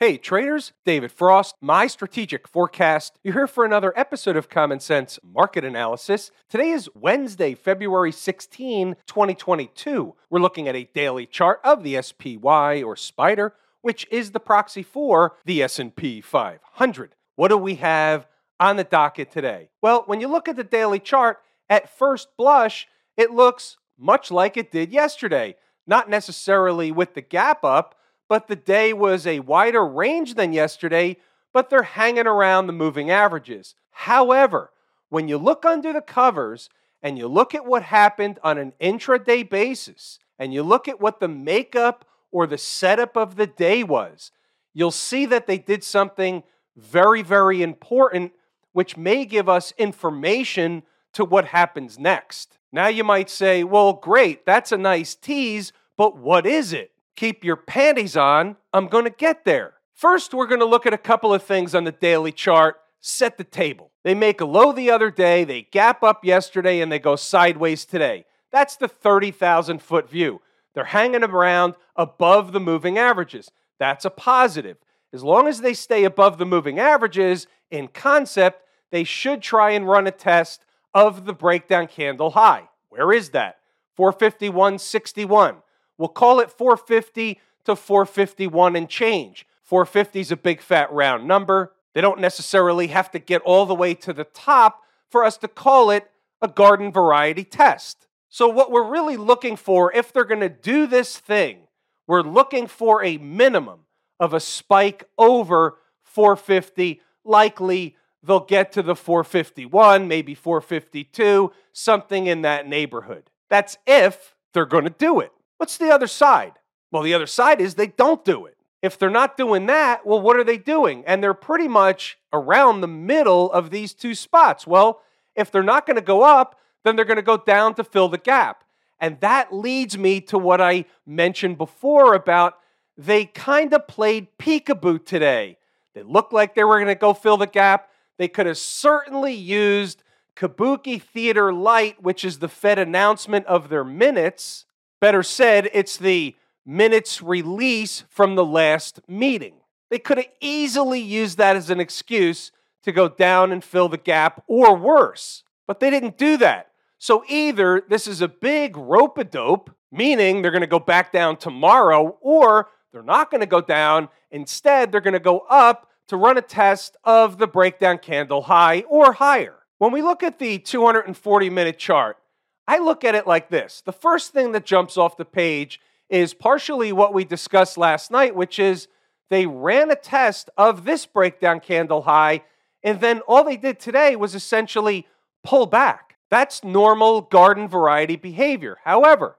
Hey traders, David Frost, my strategic forecast. You're here for another episode of Common Sense Market Analysis. Today is Wednesday, February 16, 2022. We're looking at a daily chart of the SPY or Spider, which is the proxy for the S&P 500. What do we have on the docket today? Well, when you look at the daily chart, at first blush, it looks much like it did yesterday. Not necessarily with the gap up, but the day was a wider range than yesterday, but they're hanging around the moving averages. However, when you look under the covers and you look at what happened on an intraday basis, and you look at what the makeup or the setup of the day was, you'll see that they did something very, very important, which may give us information to what happens next. Now you might say, well, great, that's a nice tease, but what is it? Keep your panties on. I'm going to get there. First, we're going to look at a couple of things on the daily chart, set the table. They make a low the other day, they gap up yesterday, and they go sideways today. That's the 30,000 foot view. They're hanging around above the moving averages. That's a positive. As long as they stay above the moving averages, in concept, they should try and run a test of the breakdown candle high. Where is that? 451.61. We'll call it 450 to 451 and change. 450 is a big fat round number. They don't necessarily have to get all the way to the top for us to call it a garden variety test. So, what we're really looking for, if they're going to do this thing, we're looking for a minimum of a spike over 450. Likely they'll get to the 451, maybe 452, something in that neighborhood. That's if they're going to do it. What's the other side? Well, the other side is they don't do it. If they're not doing that, well, what are they doing? And they're pretty much around the middle of these two spots. Well, if they're not going to go up, then they're going to go down to fill the gap. And that leads me to what I mentioned before about they kind of played peekaboo today. They looked like they were going to go fill the gap. They could have certainly used Kabuki Theater Light, which is the Fed announcement of their minutes, Better said, it's the minutes release from the last meeting. They could have easily used that as an excuse to go down and fill the gap or worse, but they didn't do that. So either this is a big rope a dope, meaning they're going to go back down tomorrow, or they're not going to go down. Instead, they're going to go up to run a test of the breakdown candle high or higher. When we look at the 240 minute chart, I look at it like this the first thing that jumps off the page is partially what we discussed last night, which is they ran a test of this breakdown candle high, and then all they did today was essentially pull back. That's normal garden variety behavior. However,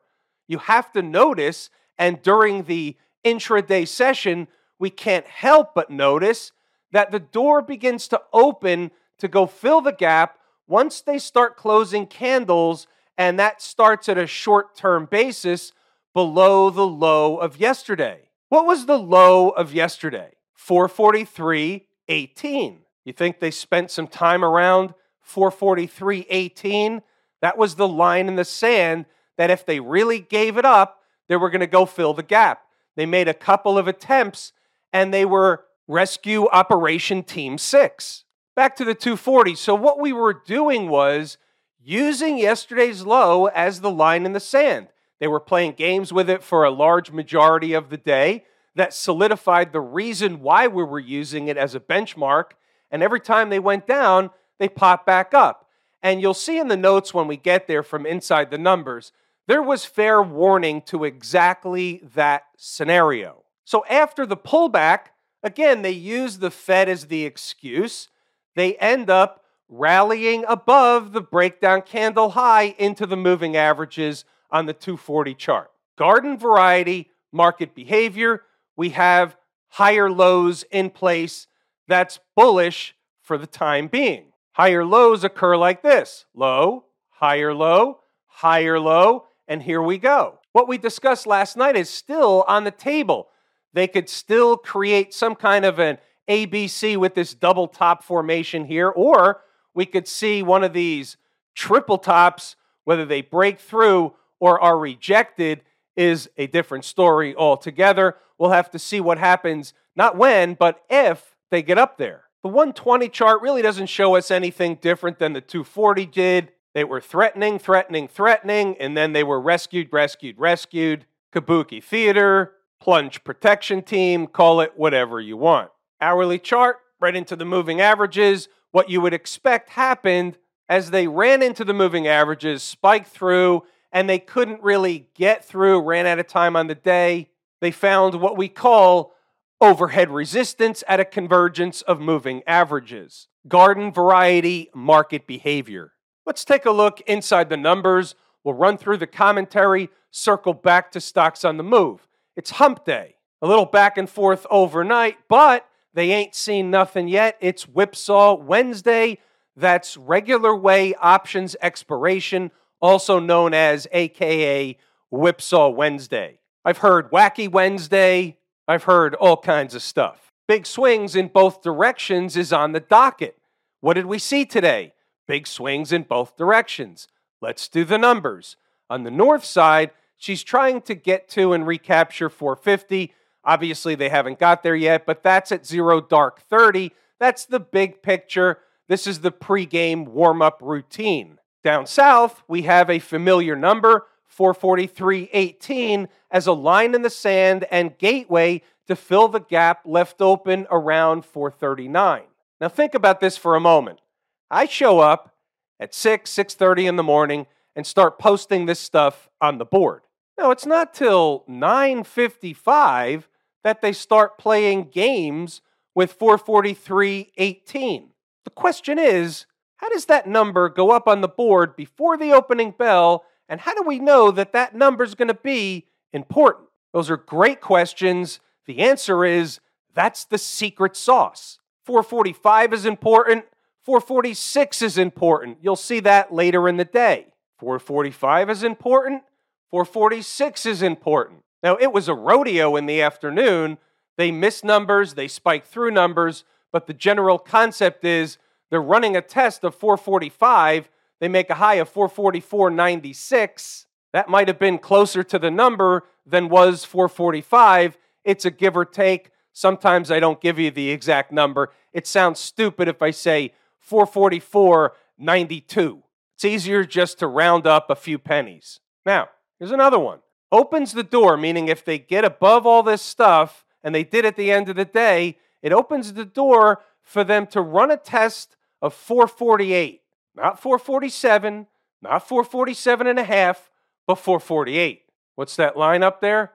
you have to notice, and during the intraday session, we can't help but notice that the door begins to open to go fill the gap once they start closing candles and that starts at a short term basis below the low of yesterday. What was the low of yesterday? 443.18. You think they spent some time around 443.18? That was the line in the sand that if they really gave it up, they were going to go fill the gap. They made a couple of attempts and they were rescue operation team 6. Back to the 240. So what we were doing was using yesterday's low as the line in the sand. They were playing games with it for a large majority of the day that solidified the reason why we were using it as a benchmark. And every time they went down, they popped back up. And you'll see in the notes when we get there from inside the numbers, there was fair warning to exactly that scenario. So after the pullback, again, they use the Fed as the excuse. They end up rallying above the breakdown candle high into the moving averages on the 240 chart. Garden variety market behavior, we have higher lows in place. That's bullish for the time being. Higher lows occur like this low, higher low, higher low, and here we go. What we discussed last night is still on the table. They could still create some kind of an ABC with this double top formation here, or we could see one of these triple tops, whether they break through or are rejected, is a different story altogether. We'll have to see what happens Not when, but if they get up there. The 120 chart really doesn't show us anything different than the 240 did. They were threatening, threatening, threatening, and then they were rescued, rescued, rescued. Kabuki Theater, plunge protection team, call it whatever you want. Hourly chart, right into the moving averages. What you would expect happened as they ran into the moving averages, spiked through, and they couldn't really get through, ran out of time on the day. They found what we call overhead resistance at a convergence of moving averages. Garden variety market behavior. Let's take a look inside the numbers. We'll run through the commentary, circle back to stocks on the move. It's hump day. A little back and forth overnight, but they ain't seen nothing yet. It's Whipsaw Wednesday. That's regular way options expiration, also known as AKA Whipsaw Wednesday. I've heard Wacky Wednesday. I've heard all kinds of stuff. Big swings in both directions is on the docket. What did we see today? Big swings in both directions. Let's do the numbers. On the north side, she's trying to get to and recapture 450. Obviously, they haven't got there yet, but that's at zero dark 30. That's the big picture. This is the pregame warm up routine. Down south, we have a familiar number, 443.18, as a line in the sand and gateway to fill the gap left open around 439. Now think about this for a moment. I show up at 6, 6:30 in the morning and start posting this stuff on the board. Now, it's not till 9:55 that they start playing games with 443.18. The question is, how does that number go up on the board before the opening bell and how do we know that that number is going to be important? Those are great questions. The answer is that's the secret sauce. 445 is important. 446 is important. You'll see that later in the day. 445 is important. 446 is important. Now, it was a rodeo in the afternoon. They miss numbers, they spike through numbers, but the general concept is they're running a test of 445. They make a high of 444.96. That might have been closer to the number than was 445. It's a give or take. Sometimes I don't give you the exact number. It sounds stupid if I say 444.92. It's easier just to round up a few pennies. Now, here's another one. Opens the door, meaning if they get above all this stuff, and they did at the end of the day, it opens the door for them to run a test of 448. Not 447, not 447 and a half, but 448. What's that line up there?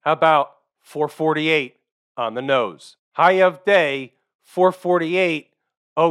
How about 448 on the nose? High of day, 448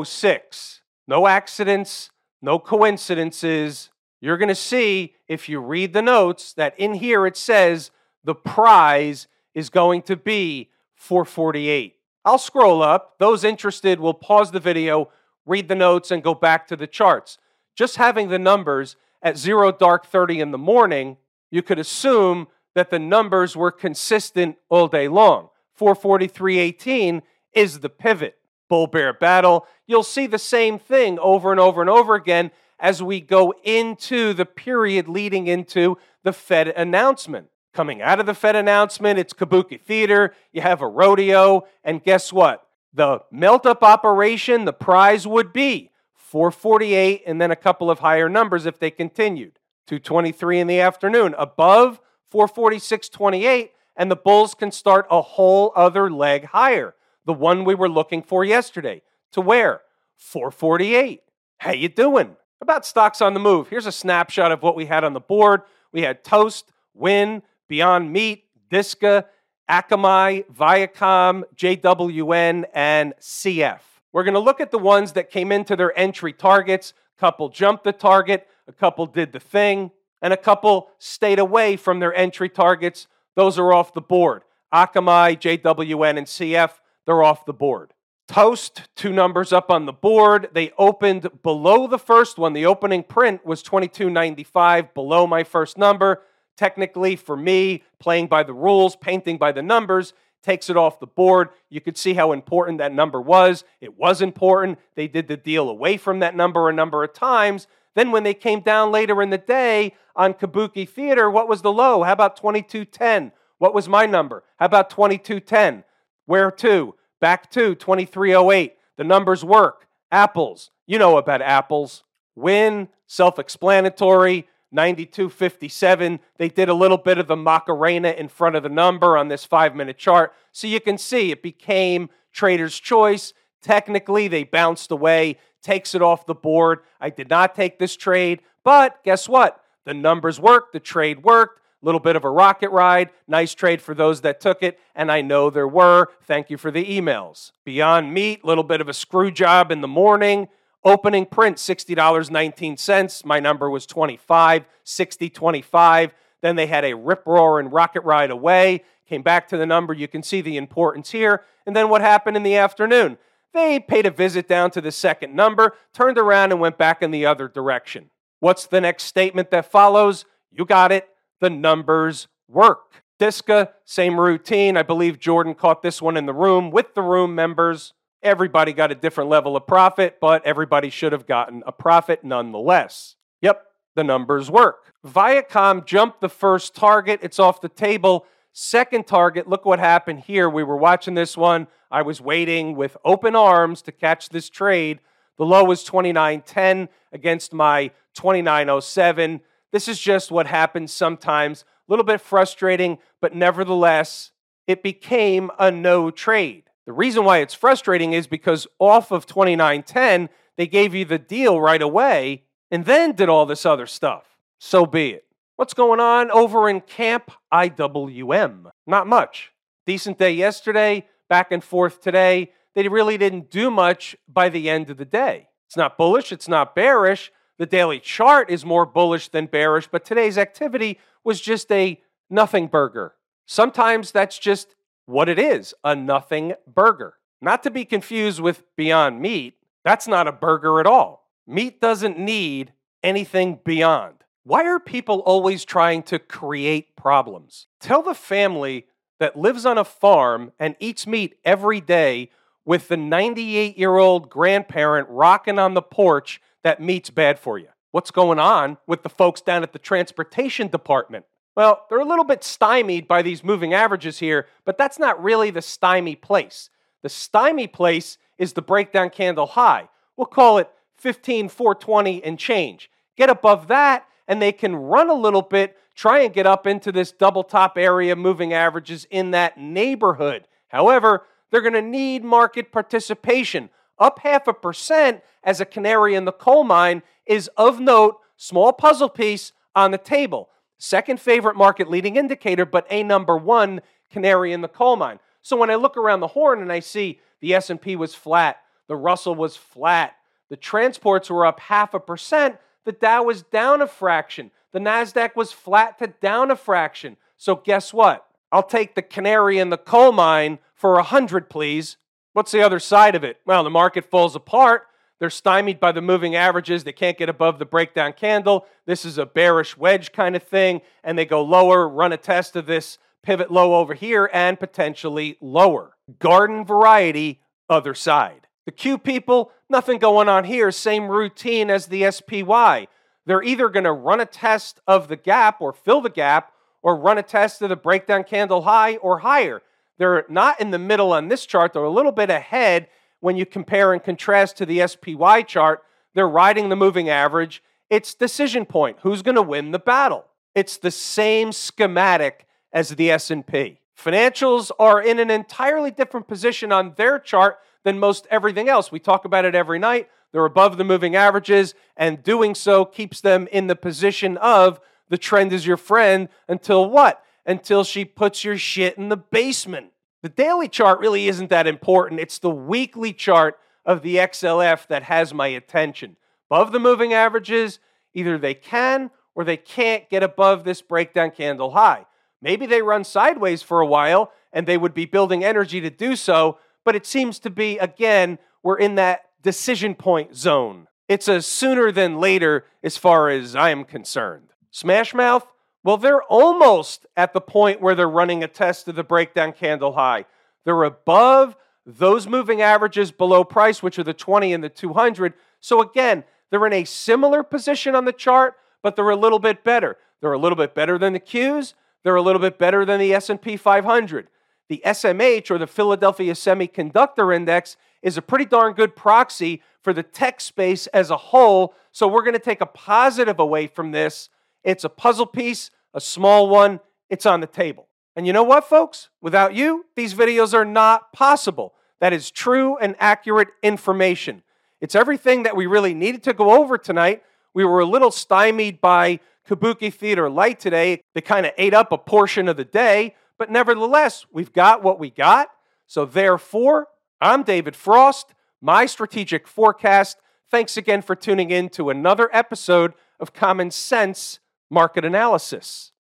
06. No accidents, no coincidences. You're going to see if you read the notes that in here it says the prize is going to be 448. I'll scroll up. Those interested will pause the video, read the notes, and go back to the charts. Just having the numbers at zero dark 30 in the morning, you could assume that the numbers were consistent all day long. 443.18 is the pivot bull bear battle. You'll see the same thing over and over and over again as we go into the period leading into the Fed announcement. Coming out of the Fed announcement, it's Kabuki Theater, you have a rodeo, and guess what? The melt up operation, the prize would be 448 and then a couple of higher numbers if they continued. 223 in the afternoon, above 446.28, and the Bulls can start a whole other leg higher the one we were looking for yesterday. To where? 448. How you doing? About stocks on the move. Here's a snapshot of what we had on the board. We had Toast, Wynn, Beyond Meat, Disca, Akamai, Viacom, JWN, and CF. We're going to look at the ones that came into their entry targets. A couple jumped the target, a couple did the thing, and a couple stayed away from their entry targets. Those are off the board. Akamai, JWN, and CF they're off the board. Toast, two numbers up on the board. They opened below the first one. The opening print was 22.95, below my first number. Technically, for me, playing by the rules, painting by the numbers, takes it off the board. You could see how important that number was. It was important. They did the deal away from that number a number of times. Then, when they came down later in the day on Kabuki Theater, what was the low? How about 2210? What was my number? How about 2210? Where to? Back to 2308. The numbers work. Apples. You know about apples. Wynn, self explanatory. 92.57. They did a little bit of the Macarena in front of the number on this five minute chart. So you can see it became trader's choice. Technically, they bounced away, takes it off the board. I did not take this trade, but guess what? The numbers worked, the trade worked. Little bit of a rocket ride. Nice trade for those that took it, and I know there were. Thank you for the emails. Beyond Meat, little bit of a screw job in the morning. Opening print, $60.19. My number was 25, 60, 25. Then they had a rip roar and rocket ride away. Came back to the number. You can see the importance here. And then what happened in the afternoon? They paid a visit down to the second number, turned around, and went back in the other direction. What's the next statement that follows? You got it. The numbers work. Disca, same routine. I believe Jordan caught this one in the room with the room members. Everybody got a different level of profit, but everybody should have gotten a profit nonetheless. Yep, the numbers work. Viacom jumped the first target. It's off the table. Second target, look what happened here. We were watching this one. I was waiting with open arms to catch this trade. The low was 29.10 against my 29.07. This is just what happens sometimes. A little bit frustrating, but nevertheless, it became a no trade. The reason why it's frustrating is because off of 2910, they gave you the deal right away and then did all this other stuff. So be it. What's going on over in Camp IWM? Not much. Decent day yesterday, back and forth today. They really didn't do much by the end of the day. It's not bullish, it's not bearish. The daily chart is more bullish than bearish, but today's activity was just a nothing burger. Sometimes that's just what it is a nothing burger. Not to be confused with Beyond Meat, that's not a burger at all. Meat doesn't need anything beyond. Why are people always trying to create problems? Tell the family that lives on a farm and eats meat every day with the 98 year old grandparent rocking on the porch that meat's bad for you. What's going on with the folks down at the transportation department? Well, they're a little bit stymied by these moving averages here, but that's not really the stymie place. The stymie place is the breakdown candle high. We'll call it 15,420 and change. Get above that, and they can run a little bit, try and get up into this double top area, moving averages in that neighborhood. However, they're going to need market participation. Up half a percent as a canary in the coal mine is of note, small puzzle piece on the table second favorite market leading indicator, but a number one canary in the coal mine. So when I look around the horn and I see the S&P was flat, the Russell was flat, the transports were up half a percent, the Dow was down a fraction, the Nasdaq was flat to down a fraction. So guess what? I'll take the canary in the coal mine for a 100 please. What's the other side of it? Well, the market falls apart they're stymied by the moving averages. They can't get above the breakdown candle. This is a bearish wedge kind of thing. And they go lower, run a test of this pivot low over here, and potentially lower. Garden variety, other side. The Q people, nothing going on here. Same routine as the SPY. They're either going to run a test of the gap or fill the gap, or run a test of the breakdown candle high or higher. They're not in the middle on this chart, they're a little bit ahead when you compare and contrast to the SPY chart, they're riding the moving average. It's decision point. Who's going to win the battle? It's the same schematic as the S&P. Financials are in an entirely different position on their chart than most everything else. We talk about it every night. They're above the moving averages, and doing so keeps them in the position of the trend is your friend until what? Until she puts your shit in the basement. The daily chart really isn't that important. It's the weekly chart of the XLF that has my attention. Above the moving averages, either they can or they can't get above this breakdown candle high. Maybe they run sideways for a while and they would be building energy to do so, but it seems to be, again, we're in that decision point zone. It's a sooner than later as far as I am concerned. Smashmouth, well, they're almost at the point where they're running a test of the breakdown candle high. They're above those moving averages below price, which are the 20 and the 200. So again, they're in a similar position on the chart, but they're a little bit better. They're a little bit better than the Qs. They're a little bit better than the S&P 500. the SMH or the Philadelphia Semiconductor Index is a pretty darn good proxy for the tech space as a whole. So we're going to take a positive away from this. It's a puzzle piece, a small one, it's on the table. And you know what, folks? Without you, these videos are not possible. That is true and accurate information. It's everything that we really needed to go over tonight. We were a little stymied by Kabuki Theater Light today. They kind of ate up a portion of the day, but nevertheless, we've got what we got. So, therefore, I'm David Frost, my strategic forecast. Thanks again for tuning in to another episode of Common Sense Market Analysis.